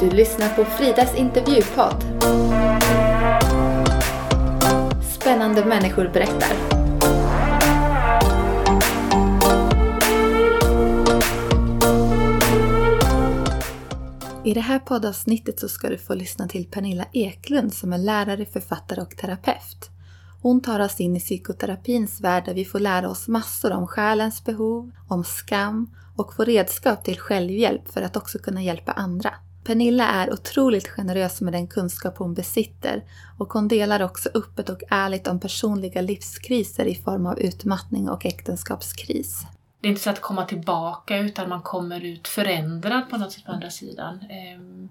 Du lyssnar på Fridas intervjupodd. Spännande människor berättar. I det här poddavsnittet så ska du få lyssna till Pernilla Eklund som är lärare, författare och terapeut. Hon tar oss in i psykoterapins värld där vi får lära oss massor om själens behov, om skam och få redskap till självhjälp för att också kunna hjälpa andra. Pernilla är otroligt generös med den kunskap hon besitter och hon delar också öppet och ärligt om personliga livskriser i form av utmattning och äktenskapskris. Det är inte så att komma tillbaka utan man kommer ut förändrad på något sätt på andra sidan. Ehm,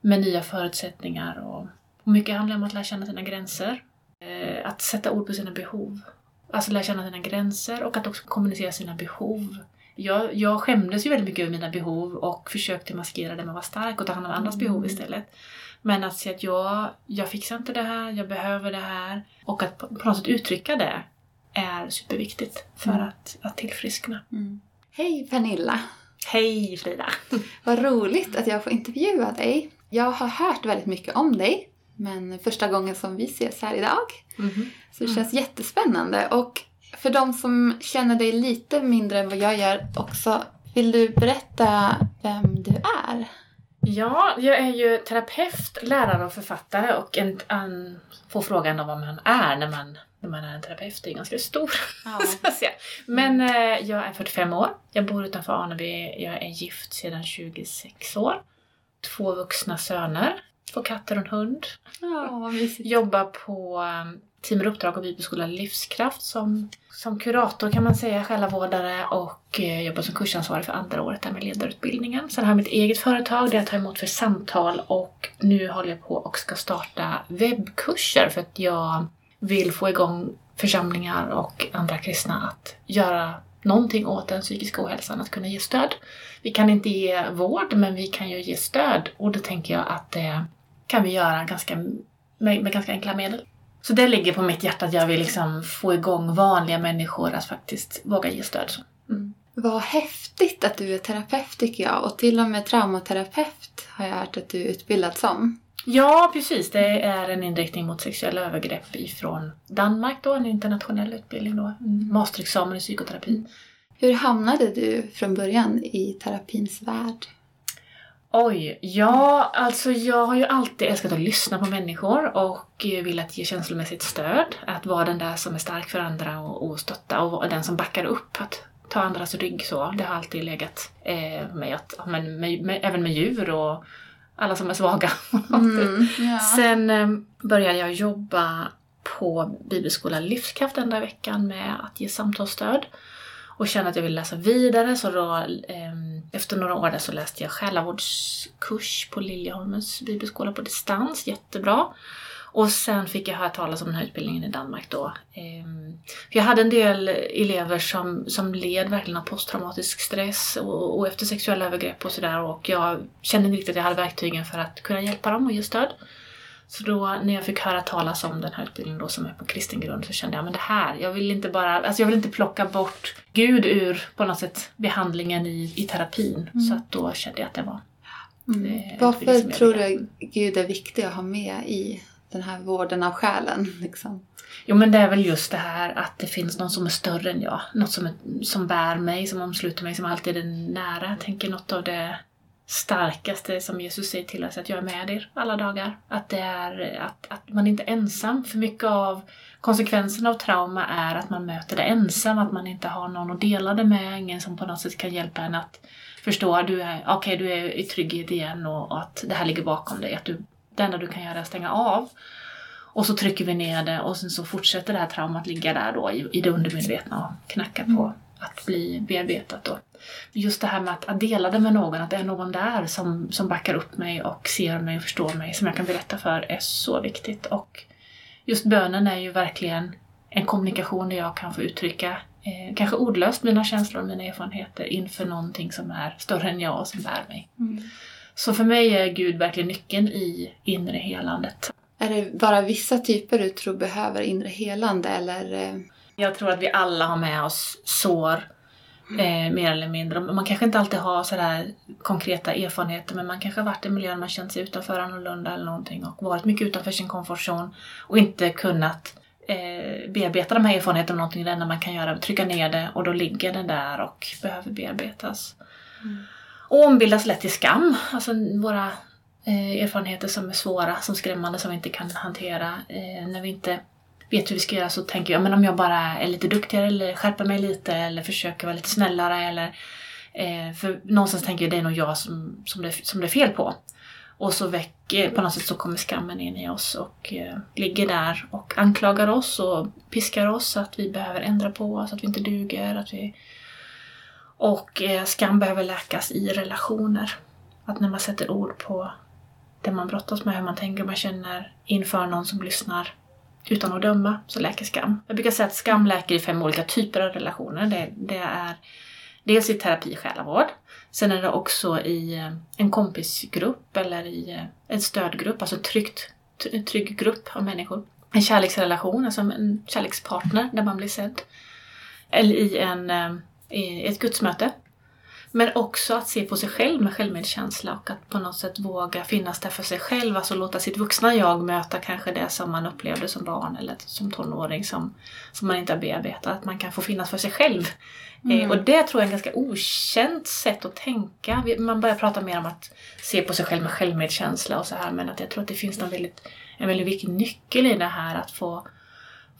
med nya förutsättningar och, mycket handlar om att lära känna sina gränser. Eh, att sätta ord på sina behov. Alltså lära känna sina gränser och att också kommunicera sina behov. Jag, jag skämdes ju väldigt mycket över mina behov och försökte maskera det med att vara stark och ta hand om andras Mm. behov istället. Men att se att jag, jag fixar inte det här, jag behöver det här. Och att på, på något sätt uttrycka det är superviktigt för Mm. att, att tillfriskna. Hej Pernilla! Hej Frida! Vad roligt att jag får intervjua dig. Jag har hört väldigt mycket om dig, men första gången som vi ses här idag. Så det känns jättespännande. Och för de som känner dig lite mindre än vad jag gör också, vill du berätta vem du är? Ja, jag är ju terapeut, lärare och författare och en, en, får frågan om vad man är när man, när man är en terapeut. Det är ganska stor. Ja. Men eh, jag är 45 år. Jag bor utanför Aneby. Jag är gift sedan 26 år. Två vuxna söner. Två katter och en hund. Ja. Jobbar på um, Team Uppdrag och Bibelskola Livskraft som, som kurator kan man säga, själavårdare och eh, jobbar som kursansvarig för andra året där med ledarutbildningen. Sen har jag mitt eget företag där jag tar emot för samtal och nu håller jag på och ska starta webbkurser för att jag vill få igång församlingar och andra kristna att göra någonting åt den psykiska ohälsan, att kunna ge stöd. Vi kan inte ge vård, men vi kan ju ge stöd och då tänker jag att det kan vi göra ganska, med, med ganska enkla medel. Så det ligger på mitt hjärta att jag vill liksom få igång vanliga människor att faktiskt våga ge stöd. Så. Vad häftigt att du är terapeut tycker jag. Och till och med traumaterapeut har jag hört att du är utbildad som. Ja, precis. Det är en inriktning mot sexuella övergrepp ifrån Danmark då, en internationell utbildning då. En masterexamen i psykoterapi. Hur hamnade du från början i terapins värld? Oj, ja, alltså jag har ju alltid älskat att lyssna på människor och eh, velat ge känslomässigt stöd. Att vara den där som är stark för andra och, och stötta och den som backar upp. Att ta andras rygg så. Det har alltid legat eh, med, att, men med, med, även med djur och alla som är svaga. Mm, ja. Sen eh, började jag jobba på Bibelskolan Livskraft enda veckan med att ge samtalsstöd och kände att jag ville läsa vidare så då eh, efter några år där så läste jag själavårdskurs på Liljeholmens bibelskola på distans, jättebra. Och sen fick jag höra talas om den här utbildningen i Danmark då. Ehm, för jag hade en del elever som, som led verkligen av posttraumatisk stress och, och efter sexuella övergrepp och sådär och jag kände inte riktigt att jag hade verktygen för att kunna hjälpa dem och ge stöd. Så då när jag fick höra talas om den här utbildningen då som är på kristen grund så kände jag men det här, jag vill inte bara, alltså jag vill inte plocka bort Gud ur på något sätt behandlingen i, i terapin. Så att då kände jag att det var Mm. det Varför tror du Gud är viktig att ha med i den här vården av själen? Liksom? Jo men det är väl just det här att det finns någon som är större än jag. Något som, är, som bär mig, som omsluter mig, som alltid är nära. Jag tänker något av det starkaste som Jesus säger till oss, att jag är med er alla dagar. Att det är att, att man inte är ensam. För mycket av konsekvensen av trauma är att man möter det ensam, att man inte har någon att dela det med, ingen som på något sätt kan hjälpa en att förstå att du är, okay, du är i trygghet igen och, och att det här ligger bakom dig. Att du, det enda du kan göra är att stänga av. Och så trycker vi ner det och sen så fortsätter det här traumat ligga där då i, i det undermedvetna och knacka på att bli bearbetat då. Just det här med att, att dela det med någon, att det är någon där som, som backar upp mig och ser mig och förstår mig, som jag kan berätta för, är så viktigt. Och just bönen är ju verkligen en kommunikation där jag kan få uttrycka, eh, kanske ordlöst, mina känslor och mina erfarenheter inför någonting som är större än jag och som bär mig. Så för mig är Gud verkligen nyckeln i inre helandet. Är det bara vissa typer du tror behöver inre helande eller? Jag tror att vi alla har med oss sår Eh, mer eller mindre. Man kanske inte alltid har sådär konkreta erfarenheter men man kanske har varit i miljön man känt sig utanför annorlunda eller någonting och varit mycket utanför sin komfortzon och inte kunnat eh, bearbeta de här erfarenheterna någonting. Det enda man kan göra är att trycka ner det och då ligger det där och behöver bearbetas. Mm. Och ombildas lätt till skam. Alltså våra eh, erfarenheter som är svåra, som skrämmande, som vi inte kan hantera. Eh, när vi inte vet hur vi ska göra så tänker jag, men om jag bara är lite duktigare eller skärper mig lite eller försöker vara lite snällare eller eh, för någonstans tänker jag det är nog jag som, som, det, som det är fel på. Och så väcker, på något sätt så kommer skammen in i oss och eh, ligger där och anklagar oss och piskar oss att vi behöver ändra på oss, att vi inte duger. Att vi... Och eh, skam behöver läkas i relationer. Att när man sätter ord på det man brottas med, hur man tänker och man känner inför någon som lyssnar utan att döma, så läker skam. Jag brukar säga att skam läker i fem olika typer av relationer. Det, det är dels i terapi själavård, sen är det också i eh, en kompisgrupp eller i eh, en stödgrupp, alltså tryggt, en trygg grupp av människor. En kärleksrelation, alltså en kärlekspartner där man blir sedd. Eller i, en, eh, i ett gudsmöte men också att se på sig själv med självmedkänsla och att på något sätt våga finnas där för sig själv. Alltså låta sitt vuxna jag möta kanske det som man upplevde som barn eller som tonåring som, som man inte har bearbetat. Att man kan få finnas för sig själv. Eh, mm. och det tror jag är ett ganska okänt sätt att tänka. Man börjar prata mer om att se på sig själv med självmedkänsla och så här men att jag tror att det finns någon väldigt, en väldigt viktig nyckel i det här att få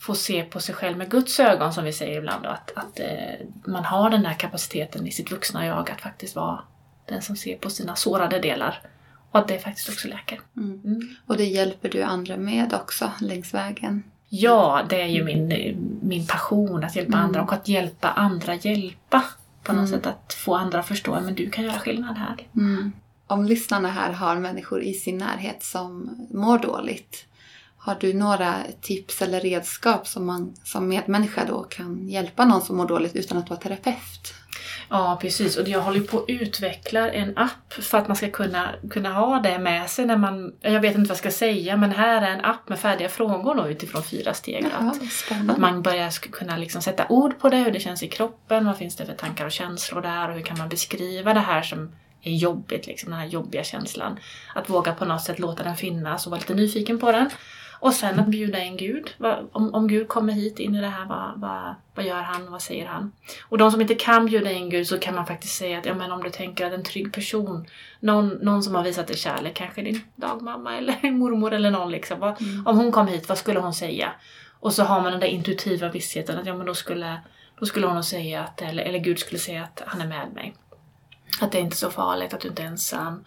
få se på sig själv med Guds ögon som vi säger ibland. Att, att eh, man har den här kapaciteten i sitt vuxna jag att faktiskt vara den som ser på sina sårade delar. Och att det faktiskt också läker. Mm. Mm. Och det hjälper du andra med också längs vägen? Ja, det är ju min, min passion att hjälpa mm. andra och att hjälpa andra hjälpa. På något mm. sätt att få andra att förstå att du kan göra skillnad här. Mm. Om lyssnarna här har människor i sin närhet som mår dåligt har du några tips eller redskap som man som medmänniska då kan hjälpa någon som mår dåligt utan att vara terapeut? Ja, precis. Och jag håller på att utveckla en app för att man ska kunna, kunna ha det med sig när man... Jag vet inte vad jag ska säga, men här är en app med färdiga frågor då utifrån fyra steg. Jaha, att, att man börjar kunna liksom sätta ord på det, hur det känns i kroppen, vad finns det för tankar och känslor där och hur kan man beskriva det här som är jobbigt, liksom, den här jobbiga känslan. Att våga på något sätt låta den finnas och vara lite nyfiken på den. Och sen att bjuda in Gud. Om, om Gud kommer hit in i det här, vad, vad, vad gör han? Vad säger han? Och de som inte kan bjuda in Gud så kan man faktiskt säga att ja, men om du tänker att en trygg person, någon, någon som har visat dig kärlek, kanske din dagmamma eller mormor eller någon liksom. Vad, mm. Om hon kom hit, vad skulle hon säga? Och så har man den där intuitiva vissheten att ja, men då skulle, då skulle hon säga att, eller, eller Gud skulle säga att han är med mig. Att det är inte så farligt, att du inte är ensam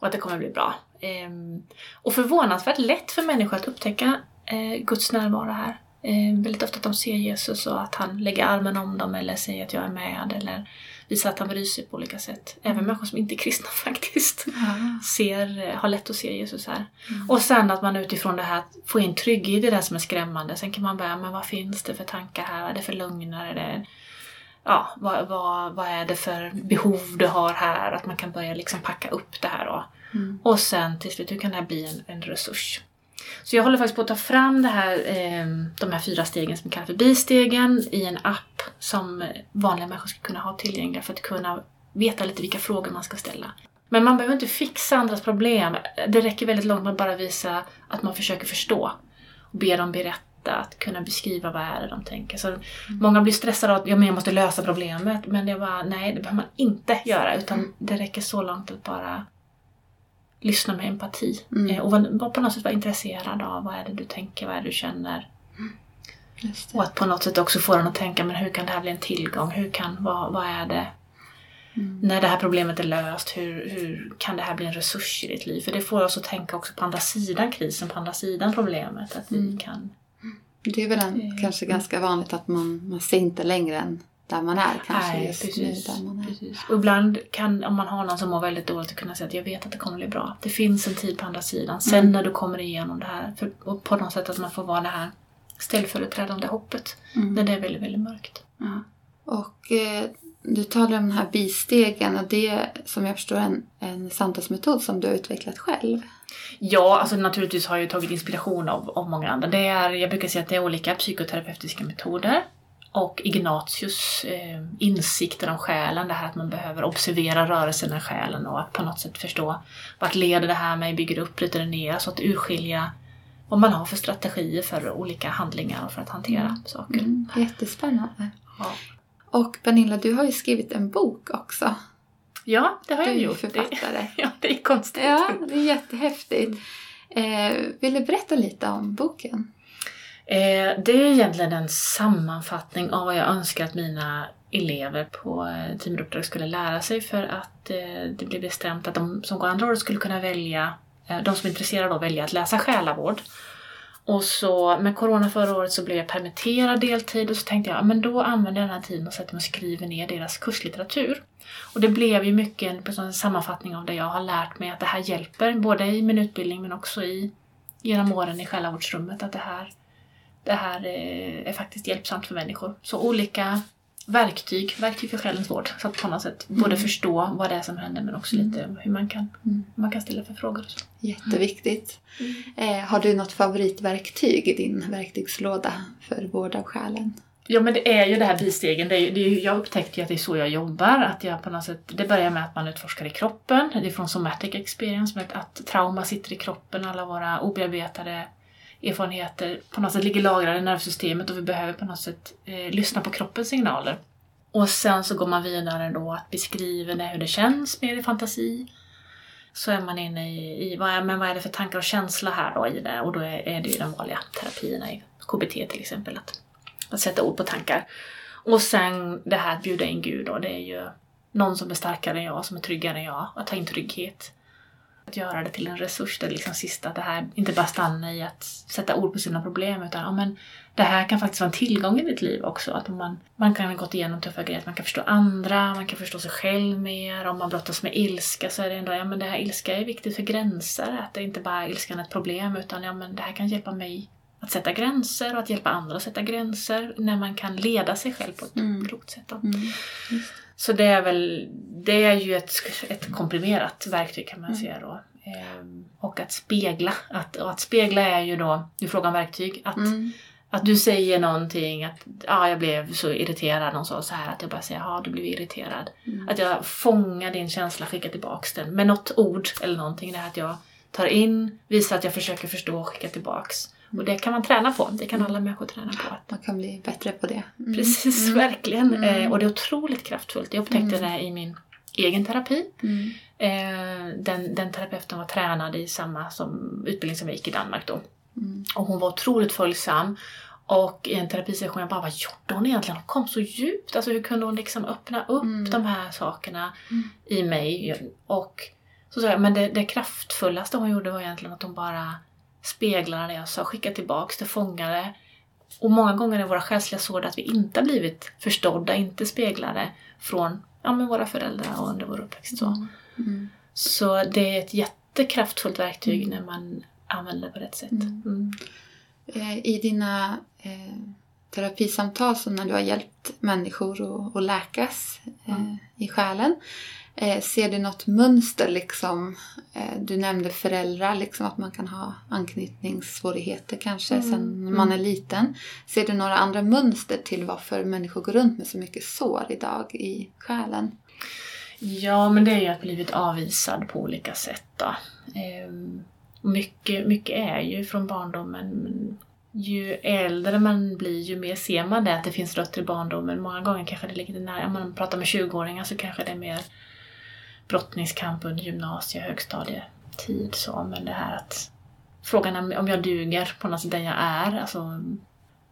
och att det kommer bli bra. Ehm, och förvånansvärt lätt för människor att upptäcka eh, Guds närvaro här. Ehm, väldigt ofta att de ser Jesus och att han lägger armen om dem eller säger att jag är med eller visar att han bryr sig på olika sätt. Även mm. människor som inte är kristna faktiskt mm. ser, har lätt att se Jesus här. Mm. Och sen att man utifrån det här får in trygghet i det som är skrämmande. Sen kan man börja, men vad finns det för tankar här? Vad är det för lögner? Är det, ja, vad, vad, vad är det för behov du har här? Att man kan börja liksom packa upp det här. Och, Mm. Och sen till slut, hur kan det här bli en, en resurs? Så jag håller faktiskt på att ta fram det här, eh, de här fyra stegen som vi kallar för bistegen i en app som vanliga människor ska kunna ha tillgängliga för att kunna veta lite vilka frågor man ska ställa. Men man behöver inte fixa andras problem. Det räcker väldigt långt med att bara visa att man försöker förstå och be dem berätta, att kunna beskriva vad är det de tänker. Så mm. Många blir stressade av att ja, men jag måste lösa problemet, men det var nej, det behöver man inte göra utan det räcker så långt att bara lyssna med empati. Mm. Eh, och var, på något sätt vara intresserad av vad är det du tänker, vad är det du känner. Och att på något sätt också få den att tänka, men hur kan det här bli en tillgång? Hur kan, vad, vad är det? Mm. När det här problemet är löst, hur, hur kan det här bli en resurs i ditt liv? För det får oss att tänka också på andra sidan krisen, på andra sidan problemet. Att vi mm. kan... Det är väl en, eh, kanske ganska vanligt att man, man ser inte längre än där man är kanske Nej, just precis, nu. Där man är. Precis. Och ibland kan, om man har någon som mår väldigt dåligt, kunna säga att jag vet att det kommer bli bra. Det finns en tid på andra sidan. Sen mm. när du kommer igenom det här, för, och på något sätt att man får vara det här ställföreträdande hoppet. Mm. När det är väldigt, väldigt mörkt. Ja. Och eh, du talar om den här bistegen och det är som jag förstår en, en samtalsmetod som du har utvecklat själv. Ja, alltså naturligtvis har jag tagit inspiration av, av många andra. Det är, jag brukar säga att det är olika psykoterapeutiska metoder och Ignatius eh, insikter om själen, det här att man behöver observera rörelsen i själen och att på något sätt förstå vart leder det här mig, bygger upp, bryter det ner, så att urskilja vad man har för strategier för olika handlingar och för att hantera Mm. saker. Mm, jättespännande. Ja. Och Pernilla, du har ju skrivit en bok också. ja, det har Du är jag gjort. Det, författare. ja, det är konstigt. Ja, det är jättehäftigt. Eh, vill du berätta lite om boken? Eh, det är egentligen en sammanfattning av vad jag önskar att mina elever på eh, teamuppdrag Uppdrag skulle lära sig för att eh, det blev bestämt att de som går andra året skulle kunna välja, de som är intresserade av välja att läsa själavård. Och så med Corona förra året så blev jag permitterad deltid och så tänkte jag men då använder jag den här tiden och sätter mig och skriver ner deras kurslitteratur. Och det blev ju mycket en, liksom, en sammanfattning av det jag har lärt mig att det här hjälper både i min utbildning men också i genom åren i själavårdsrummet att det här det här är, är faktiskt hjälpsamt för människor. Så olika verktyg, verktyg för själens vård. Så att på något sätt både Mm. förstå vad det är som händer men också lite hur man kan, Mm. hur man kan ställa för frågor. Och så. Jätteviktigt. Eh, har du något favoritverktyg i din verktygslåda för vård av själen? Ja men det är ju det här bistegen. Det är, det är, jag upptäckte ju att det är så jag jobbar. Att jag på något sätt, det börjar med att man utforskar i kroppen. Det är från somatic experience. Med att trauma sitter i kroppen. Alla våra obearbetade erfarenheter på något sätt ligger lagrade i nervsystemet och vi behöver på något sätt eh, lyssna på kroppens signaler. Och sen så går man vidare då att beskriva det, hur det känns mer i fantasi. Så är man inne i, i vad, är, men vad är det för tankar och känsla här då i det? Och då är, är det ju de vanliga terapierna i KBT till exempel. Att, att sätta ord på tankar. Och sen det här att bjuda in Gud då, det är ju någon som är starkare än jag, som är tryggare än jag. Att ta in trygghet. Att göra det till en resurs, det liksom sista, det här inte bara stanna i att sätta ord på sina problem utan ja, men det här kan faktiskt vara en tillgång i ditt liv också. Att man, man kan ha gått igenom tuffa grejer, att man kan förstå andra, man kan förstå sig själv mer. Om man brottas med ilska så är det ändå, ja men det här ilska är viktigt för gränser. Att det inte bara är ilskan ett problem utan ja men det här kan hjälpa mig att sätta gränser och att hjälpa andra att sätta gränser när man kan leda sig själv på ett Mm. klokt sätt. Mm. Så det är väl, det är ju ett, ett komprimerat verktyg kan man Mm. säga då. Ehm, och att spegla, att, och att spegla är ju då, du frågar om verktyg, att, Mm. att du säger någonting, att ah, jag blev så irriterad, någon sa så här, att jag bara säger ja du blev irriterad. Mm. Att jag fångar din känsla, skickar tillbaks den med något ord eller någonting. Det här att jag tar in, visar att jag försöker förstå och skickar tillbaks. Och det kan man träna på, det kan alla människor träna på. Man kan bli bättre på det. Mm. Precis, Mm. verkligen. Mm. Eh, och det är otroligt kraftfullt. Jag upptäckte Mm. det i min egen terapi. Mm. Eh, den, den terapeuten var tränad i samma som, utbildning som jag gick i Danmark då. Mm. Och hon var otroligt följsam. Och i en terapisession jag bara, vad gjorde hon egentligen? Hon kom så djupt. Alltså hur kunde hon liksom öppna upp Mm. de här sakerna Mm. i mig? Och så sa jag, men det, det kraftfullaste hon gjorde var egentligen att hon bara speglade det jag sa, skickade tillbaks det, fångade. Och många gånger är våra själsliga sår att vi inte har blivit förstådda, inte speglade från ja, men våra föräldrar och under vår uppväxt. Så. Mm. så det är ett jättekraftfullt verktyg när man använder det på rätt sätt. Mm. Mm. Eh, I dina eh, terapisamtal, så när du har hjälpt människor att, läkas eh, Mm. i själen, eh, ser du något mönster? Liksom, eh, du nämnde föräldrar, liksom, att man kan ha anknytningssvårigheter kanske Mm. sen man är liten. Ser du några andra mönster till varför människor går runt med så mycket sår idag i själen? Ja, men det är ju att blivit avvisad på olika sätt. Då. Ehm, mycket, mycket är ju från barndomen. Men ju äldre man blir, ju mer ser man det, att det finns rötter i barndomen. Många gånger kanske det ligger nära, om man pratar med 20-åringar så kanske det är mer brottningskamp under gymnasie högstadietid. Så. Men det här att frågan om jag duger på något sätt den jag är, alltså,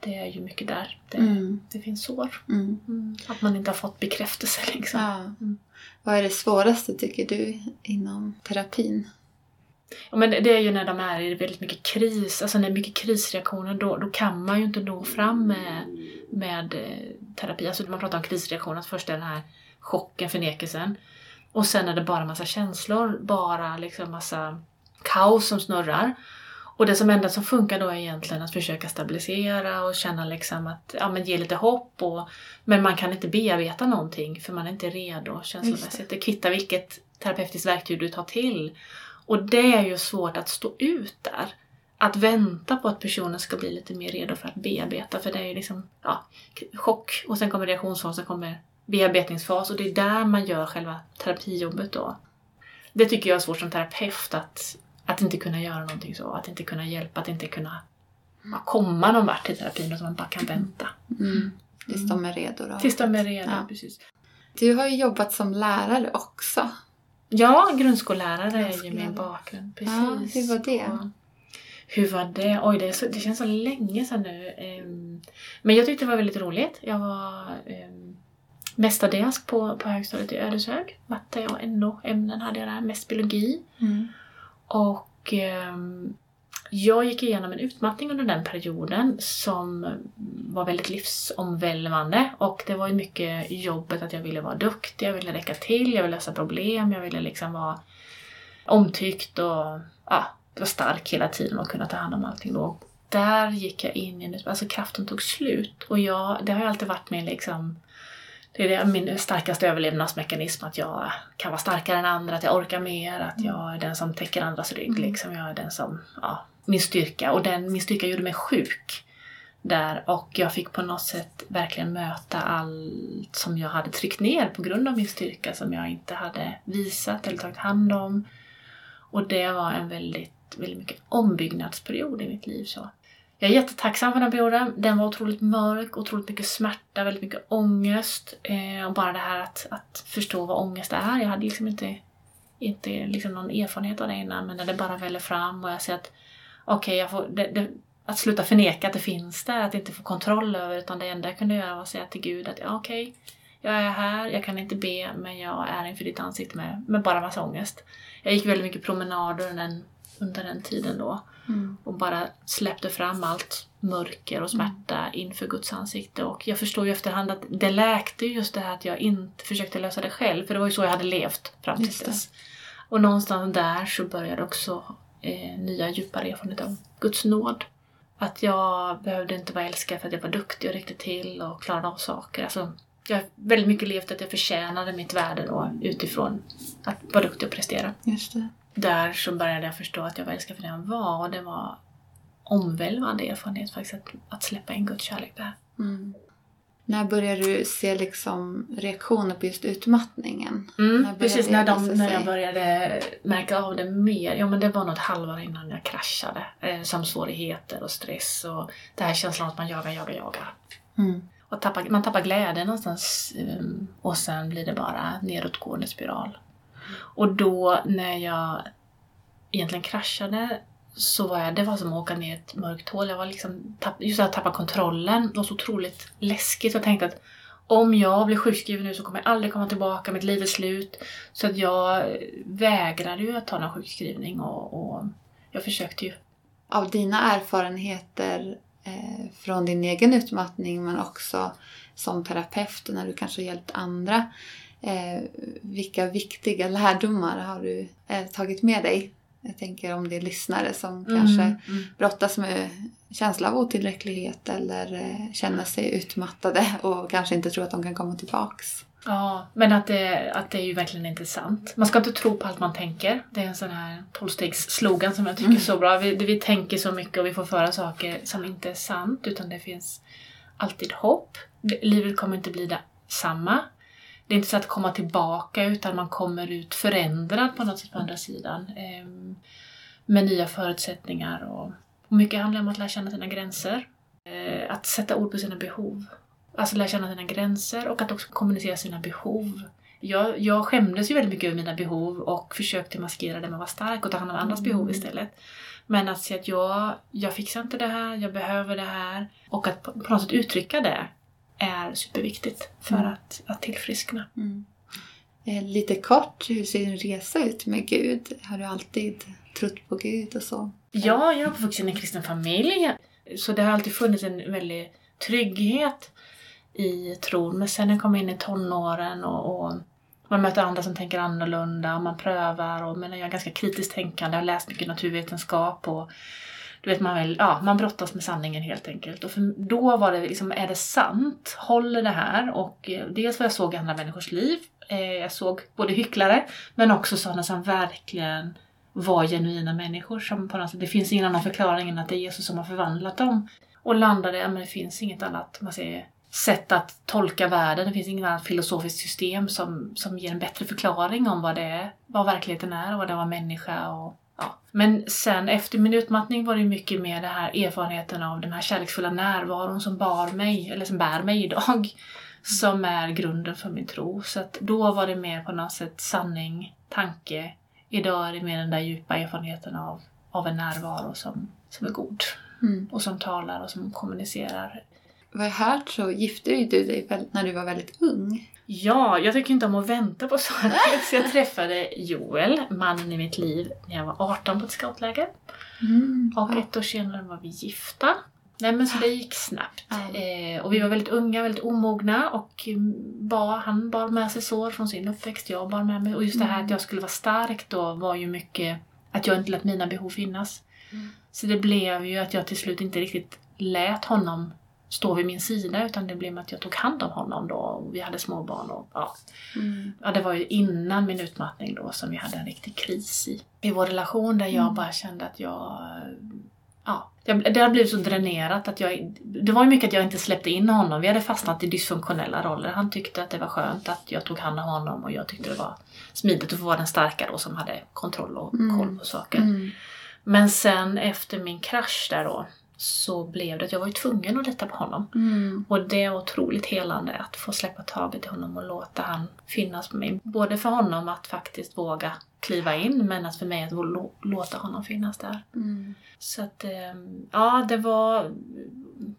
det är ju mycket där. Det, Mm. det finns sår. Mm. Mm. Att man inte har fått bekräftelse liksom. Ja. Mm. Vad är det svåraste tycker du inom terapin? Ja, men det är ju när de är i väldigt mycket kris, alltså när det är mycket krisreaktioner, då, då kan man ju inte nå fram med, med eh, terapi. Alltså man pratar om krisreaktioner, först är den här chocken, förnekelsen. Och sen är det bara massa känslor, bara liksom massa kaos som snurrar. Och det som enda som funkar då är egentligen att försöka stabilisera och känna liksom att, ja men ge lite hopp och, men man kan inte bearbeta någonting för man är inte redo känslomässigt. Det kvittar vilket terapeutiskt verktyg du tar till. Och det är ju svårt att stå ut där. att vänta på att personen ska bli lite mer redo för att bearbeta. För det är ju liksom ja, chock och sen kommer reaktionsfas, sen kommer bearbetningsfas och det är där man gör själva terapijobbet då. Det tycker jag är svårt som terapeut att, att inte kunna göra någonting så, att inte kunna hjälpa, att inte kunna ja, komma någon vart i terapin utan man bara kan vänta. Mm. Tills de är redo då. Tills de är redo, Ja. precis. Du har ju jobbat som lärare också. Ja, grundskollärare är ju Grundskollärare. min bakgrund. Ja, Precis. hur var det? Och hur var det? Oj, det, så, det känns så länge sedan nu. Ehm, Men jag tyckte det var väldigt roligt. Jag var um, mestadels på, på högstadiet i Ödeshög. Matte och NO-ämnen hade jag där, mest biologi. Mm. Och ehm, jag gick igenom en utmattning under den perioden som var väldigt livsomvälvande. Och det var ju mycket jobbet att jag ville vara duktig, jag ville räcka till, jag ville lösa problem, jag ville liksom vara omtyckt och ja, vara stark hela tiden och kunna ta hand om allting då. Där gick jag in i en alltså kraften tog slut. Och jag, det har ju alltid varit min liksom det är det, min starkaste överlevnadsmekanism, att jag kan vara starkare än andra, att jag orkar mer, att jag är den som täcker andras rygg. Mm. Liksom. Jag är den som, ja, min styrka. Och den, min styrka gjorde mig sjuk där och jag fick på något sätt verkligen möta allt som jag hade tryckt ner på grund av min styrka som jag inte hade visat eller tagit hand om. Och det var en väldigt, väldigt mycket ombyggnadsperiod i mitt liv. Så. Jag är jättetacksam för den perioden. Den var otroligt mörk, otroligt mycket smärta, väldigt mycket ångest. Eh, och bara det här att, att förstå vad ångest är. Jag hade liksom inte, inte liksom någon erfarenhet av det innan, men när det bara väller fram och jag ser att okej, okay. Det, det, att sluta förneka att det finns där, att inte få kontroll över utan det enda jag kunde göra var att säga till Gud att ja, okej, jag är här, jag kan inte be men jag är inför ditt ansikte med, med bara massa ångest. Jag gick väldigt mycket promenader under den, under den tiden då Mm. och bara släppte fram allt mörker och smärta inför Guds ansikte. Och jag förstår ju efterhand att det läkte just det här att jag inte försökte lösa det själv, för det var ju så jag hade levt fram till dess. Och någonstans där så började också eh, nya djupare erfarenheter av Guds nåd. Att jag behövde inte vara älskad för att jag var duktig och räckte till och klarade av saker. Alltså, jag har väldigt mycket levt att jag förtjänade mitt värde då utifrån att vara duktig och prestera Just det. Där så började jag förstå att jag var älskad för den jag var och det var omvälvande erfarenhet faktiskt att, att släppa in Guds kärlek där. Mm. När började du se liksom reaktioner på just utmattningen? När Mm, började precis, när, de, när jag började märka av det mer. Ja men det var något halvår innan jag kraschade. Eh, sömnsvårigheter och stress och det här känslan att man jagar, jagar, jagar. Mm. Och tappar, man tappar glädje någonstans eh, och sen blir det bara nedåtgående spiral. Och då när jag egentligen kraschade så var jag, det var som att åka ner i ett mörkt hål. Jag var liksom, tapp, just att tappa kontrollen det var så otroligt läskigt. Jag tänkte att om jag blir sjukskriven nu så kommer jag aldrig komma tillbaka, mitt liv är slut. Så att jag vägrade ju att ta någon sjukskrivning och, och jag försökte ju. Av dina erfarenheter eh, från din egen utmattning men också som terapeut när du kanske hjälpt andra. Eh, vilka viktiga lärdomar har du eh, tagit med dig? Jag tänker om det är lyssnare som kanske Mm, mm. brottas med känsla av otillräcklighet eller eh, känner sig utmattade och kanske inte tror att de kan komma tillbaks. Ja, men att det, att det är ju verkligen inte sant. Man ska inte tro på allt man tänker. Det är en sån här tolvstegs-slogan som jag tycker är så bra. Vi, vi tänker så mycket och vi får föra saker som inte är sant, utan det finns alltid hopp. Livet kommer inte bli detsamma. Det är inte så att komma tillbaka, utan man kommer ut förändrad på något sätt på andra sidan. Ehm, med nya förutsättningar och, och mycket handlar om att lära känna sina gränser. Eh, att sätta ord på sina behov. Alltså lära känna sina gränser och att också kommunicera sina behov. Jag, jag skämdes ju väldigt mycket över mina behov och försökte maskera det med att vara stark och ta hand om andras Mm. behov istället. Men att se att jag, jag fixar inte det här, jag behöver det här. Och att på, på något sätt uttrycka det är superviktigt för Mm. att, att tillfriskna. Mm. Eh, lite kort, hur ser din resa ut med Gud? Har du alltid trott på Gud och så? Ja, jag är uppvuxen i en kristen familj. Så det har alltid funnits en väldig trygghet i tron. Men sen när jag kom in i tonåren och, och man möter andra som tänker annorlunda och man prövar. Och, men jag är ganska kritiskt tänkande, jag har läst mycket naturvetenskap och du vet, man, väl, ja, man brottas med sanningen helt enkelt. Och för, då var det liksom, är det sant? Håller det här? Och eh, dels vad jag såg i andra människors liv. Eh, jag såg både hycklare men också sådana som verkligen var genuina människor. Som på något sätt, det finns ingen annan förklaring än att det är Jesus som har förvandlat dem. Och landade, ja men det finns inget annat man säger, sätt att tolka världen. Det finns inget annat filosofiskt system som, som ger en bättre förklaring om vad det är, vad verkligheten är och vad det var människa och Ja. Men sen efter min utmattning var det mycket mer den här erfarenheten av den här kärleksfulla närvaron som bar mig, eller som bär mig idag, som är grunden för min tro. Så att då var det mer på något sätt sanning, tanke. Idag är det mer den där djupa erfarenheten av, av en närvaro som, som är god. Mm. Och som talar och som kommunicerar. Vad jag hört så gifte du dig när du var väldigt ung. Ja, jag tycker inte om att vänta på saker. Så jag träffade Joel, mannen i mitt liv, när jag var 18 på ett scoutläger. Och Ja. ett år senare var vi gifta. Nej men så det gick snabbt. Ja. Eh, och vi var väldigt unga, väldigt omogna och mm, bar, han bar med sig sår från sin uppväxt, jag bar med mig. Och just det här Mm. att jag skulle vara stark då var ju mycket att jag inte lät mina behov finnas. Mm. Så det blev ju att jag till slut inte riktigt lät honom stå vid min sida utan det blev med att jag tog hand om honom då och vi hade små barn och ja, Mm. Ja, det var ju innan min utmattning då som jag hade en riktig kris i. I vår relation där jag Mm. bara kände att jag... Ja, det har blivit så dränerat att jag... Det var ju mycket att jag inte släppte in honom. Vi hade fastnat i dysfunktionella roller. Han tyckte att det var skönt att jag tog hand om honom och jag tyckte det var smidigt att få vara den starka då som hade kontroll och Mm. koll på saker. Mm. Men sen efter min krasch där då så blev det att jag var tvungen att lita på honom. Mm. Och det är otroligt helande att få släppa taget i honom och låta han finnas med mig. Både för honom att faktiskt våga kliva in men att för mig att lå- låta honom finnas där. Mm. Så att, ehm, ja, det var,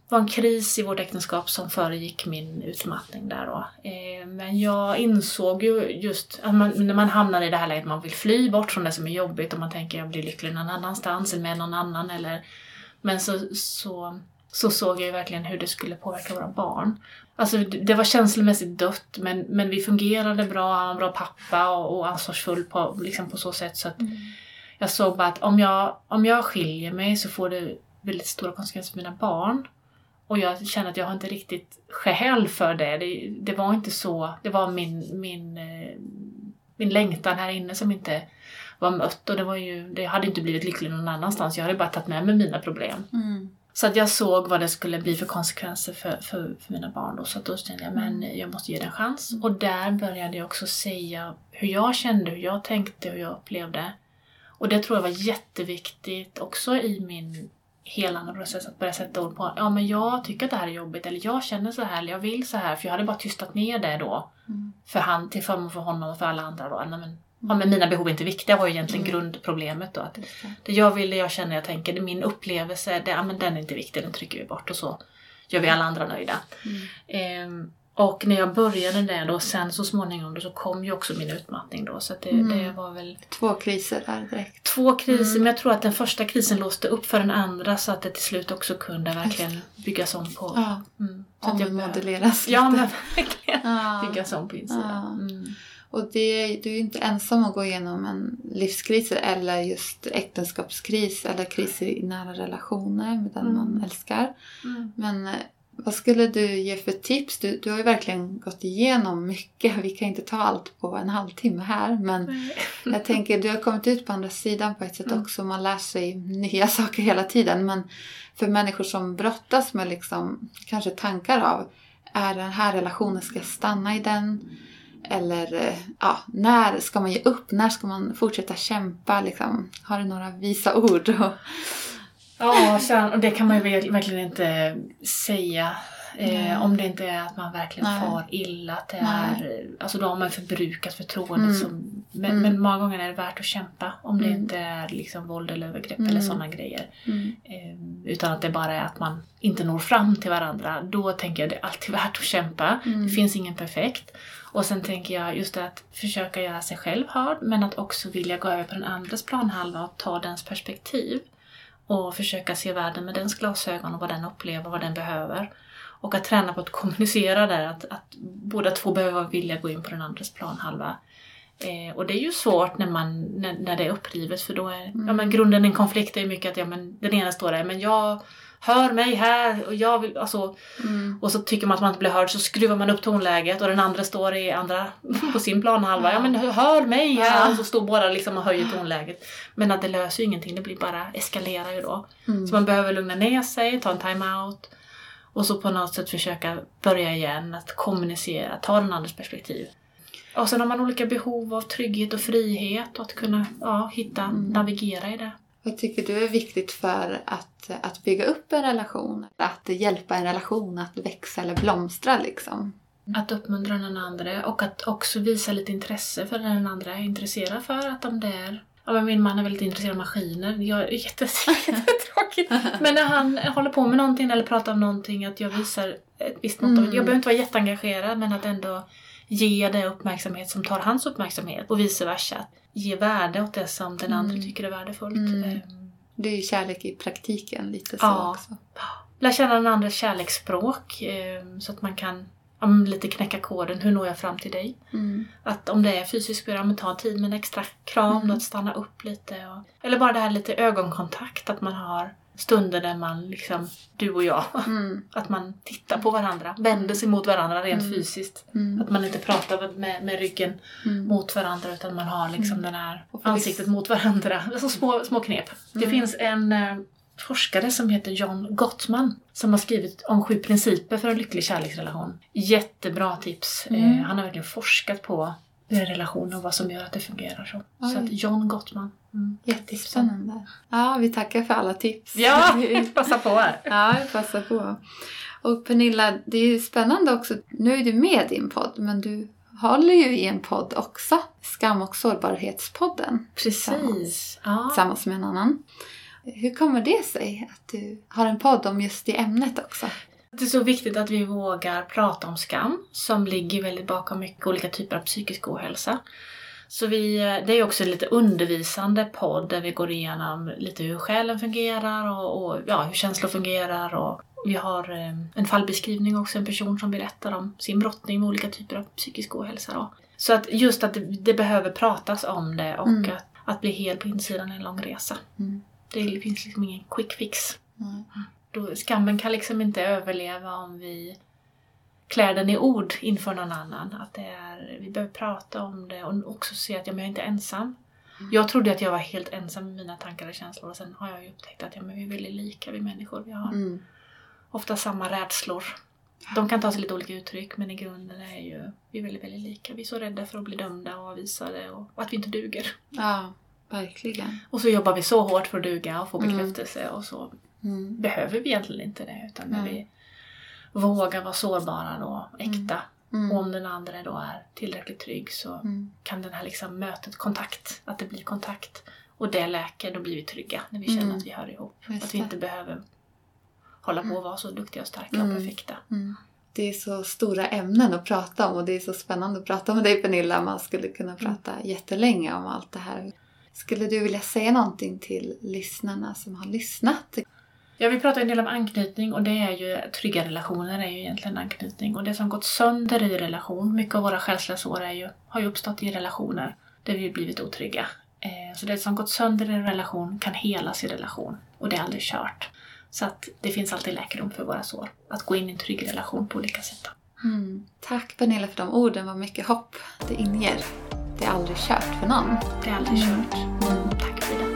var en kris i vårt äktenskap som föregick min utmattning där då. Eh, Men jag insåg ju just att man, när man hamnar i det här läget man vill fly bort från det som är jobbigt och man tänker jag blir lycklig någon annanstans eller med någon annan eller men så, så, så såg jag ju verkligen hur det skulle påverka våra barn. Alltså det var känslomässigt dött men, men vi fungerade bra, han var en bra pappa och, och ansvarsfull på, liksom på så sätt så att jag såg bara att om jag, om jag skiljer mig så får det väldigt stora konsekvenser för mina barn. Och jag känner att jag har inte riktigt skäl för det. Det, det var inte så, det var min, min, eh, min längtan här inne som inte var mött och det var ju, det hade inte blivit lycklig någon annanstans. Jag hade bara tagit med mig mina problem. Mm. Så att jag såg vad det skulle bli för konsekvenser för, för, för mina barn då. Så att då kände jag men jag måste ge det en chans. Och där började jag också säga hur jag kände, hur jag tänkte, hur jag upplevde. Och det tror jag var jätteviktigt också i min helande process att börja sätta ord på ja men jag tycker att det här är jobbigt eller jag känner så här eller jag vill så här för jag hade bara tystat ner det då Mm. för han, till förmån för honom och för alla andra då. Nej, men, ja, men mina behov är inte viktiga var ju egentligen Mm. grundproblemet då. Att det. jag vill, det jag känner, jag tänker, det min upplevelse, det, ja, men den är inte viktig, den trycker vi bort och så gör vi alla andra nöjda. Mm. Ehm, och när jag började det då, sen så småningom då, så kom ju också min utmattning då. Så det, Mm. det var väl Två kriser där direkt. två kriser, Mm. men jag tror att den första krisen låste upp för den andra så att det till slut också kunde verkligen byggas om på... Ja, Mm, så ommodelleras Ja, lite. men verkligen. Ja. Byggas om på insidan. Ja. Mm. Och det, du är ju inte ensam att gå igenom en livskris eller just äktenskapskris eller kris i nära relationer med den Mm. man älskar. Mm. Men eh, vad skulle du ge för tips? Du, du har ju verkligen gått igenom mycket. Vi kan inte ta allt på en halvtimme här. Men jag tänker, du har kommit ut på andra sidan på ett sätt Mm. också. Man lär sig nya saker hela tiden. Men för människor som brottas med liksom, kanske tankar av är den här relationen, ska jag stanna i den? Eller eh, ja, när ska man ge upp? När ska man fortsätta kämpa? Liksom? Har du några visa ord? Ja, och det kan man ju verkligen inte säga. Eh, om det inte är att man verkligen Nej. far illa. Att det Nej. är, alltså då har man förbrukat förtroendet. Mm. Som, men, Mm. men många gånger är det värt att kämpa. Om det Mm. inte är liksom våld eller övergrepp Mm. eller sådana grejer. Mm. Eh, utan att det bara är att man inte når fram till varandra. Då tänker jag det är alltid värt att kämpa. Mm. Det finns ingen perfekt. Och sen tänker jag just det att försöka göra sig själv hörd men att också vilja gå över på den andres planhalva och ta dens perspektiv. Och försöka se världen med dens glasögon och vad den upplever, vad den behöver. Och att träna på att kommunicera där, att, att båda två behöver vilja gå in på den andres planhalva. Eh, och det är ju svårt när, man, när, när det är upprivet för då är ja, men grunden i en konflikt är ju mycket att ja, men den ena står där, men jag hör mig här och jag vill, alltså, Mm. och så tycker man att man inte blir hörd så skruvar man upp tonläget och den andra står i andra, på sin planhalva. Ja men hör mig här! Och så står båda liksom och höjer tonläget. Men att det löser ju ingenting, det blir bara eskalerar ju då. Mm. Så man behöver lugna ner sig, ta en time-out och så på något sätt försöka börja igen, att kommunicera, ta den andres perspektiv. Och sen har man olika behov av trygghet och frihet och att kunna ja, hitta, Mm. navigera i det. Vad tycker du är viktigt för att, att bygga upp en relation? Att hjälpa en relation att växa eller blomstra liksom? Att uppmuntra den andra och att också visa lite intresse för den andra är intresserad för. Att om det är Ja, min man är väldigt intresserad av maskiner. Jag är jätte- jättetråkigt. Men när han håller på med någonting eller pratar om någonting att jag visar ett visst mått av... Mm. Jag behöver inte vara jätteengagerad men att ändå ge det uppmärksamhet som tar hans uppmärksamhet och vice versa. Ge värde åt det som den andra Mm. tycker är värdefullt. Mm. Ehm, Det är ju kärlek i praktiken lite så Ja. också. Lär känna den andras kärleksspråk ehm, så att man kan men lite knäcka koden. Hur når jag fram till dig? Mm. Att om det är fysiskt program, ta tid med en extra kram, Mm. att stanna upp lite. Och, eller bara det här lite ögonkontakt, att man har stunder där man liksom, du och jag, Mm. att man tittar på varandra, vänder sig mot varandra rent Mm. fysiskt. Mm. Att man inte pratar med, med ryggen Mm. mot varandra utan man har liksom den här ansiktet mot varandra. Alltså små, små knep. Det Mm. finns en eh, forskare som heter John Gottman som har skrivit om sju principer för en lycklig kärleksrelation. Jättebra tips. Mm. Eh, han har verkligen forskat på relationer och vad som gör att det fungerar så. Så Oj. att John Gottman. Mm. Jättespännande. Ja, vi tackar för alla tips. Ja, passa på här. Ja, jag passar på. Och Pernilla, det är ju spännande också. Nu är du med i en podd, men du håller ju i en podd också. Skam och sårbarhetspodden. Precis. Ja. Tillsammans med en annan. Hur kommer det sig att du har en podd om just det ämnet också? Det är så viktigt att vi vågar prata om skam som ligger väldigt bakom mycket olika typer av psykisk ohälsa. Så vi, det är också en lite undervisande podd där vi går igenom lite hur själen fungerar och, och ja, hur känslor fungerar. Och vi har eh, en fallbeskrivning också, en person som berättar om sin brottning med olika typer av psykisk ohälsa. Då. Så att just att det, det behöver pratas om det och Mm. att, att bli hel på insidan är en lång resa. Mm. Det finns liksom ingen quick fix. Nej. Då, skammen kan liksom inte överleva om vi klär den i ord inför någon annan. Att det är, vi behöver prata om det och också se att ja, men jag är inte ensam. Jag trodde att jag var helt ensam med mina tankar och känslor och sen har jag ju upptäckt att ja, men vi är väldigt lika, vi människor. Vi har Mm. ofta samma rädslor. De kan ta sig lite olika uttryck men i grunden är ju vi är väldigt, väldigt lika. Vi är så rädda för att bli dömda och avvisade och, och att vi inte duger. Ja, verkligen. Och så jobbar vi så hårt för att duga och få Mm. bekräftelse och så Mm. behöver vi egentligen inte det utan när vi vågar vara sårbara då, äkta. Mm. Och om den andra då är tillräckligt trygg så Mm. kan den här liksom mötet, kontakt, att det blir kontakt och det läker, då blir vi trygga när vi känner Mm. att vi hör ihop. Just att vi inte behöver hålla på och vara så duktiga och starka Mm. och perfekta. Mm. Det är så stora ämnen att prata om och det är så spännande att prata med dig Pernilla. Man skulle kunna prata jättelänge om allt det här. Skulle du vilja säga någonting till lyssnarna som har lyssnat? Ja, vi pratar en del om anknytning och det är ju trygga relationer är ju egentligen anknytning. Och det som gått sönder i relation, mycket av våra själsliga sår är ju, har ju uppstått i relationer där vi blivit otrygga. Eh, Så det som gått sönder i en relation kan helas i relation och det är aldrig kört. Så att det finns alltid läkedom för våra sår. Att gå in i en trygg relation på olika sätt. Mm. Tack Pernilla för de orden, vad mycket hopp det inger. Det är aldrig kört för någon. Det är aldrig Mm. kört. Mm. Tack Frida.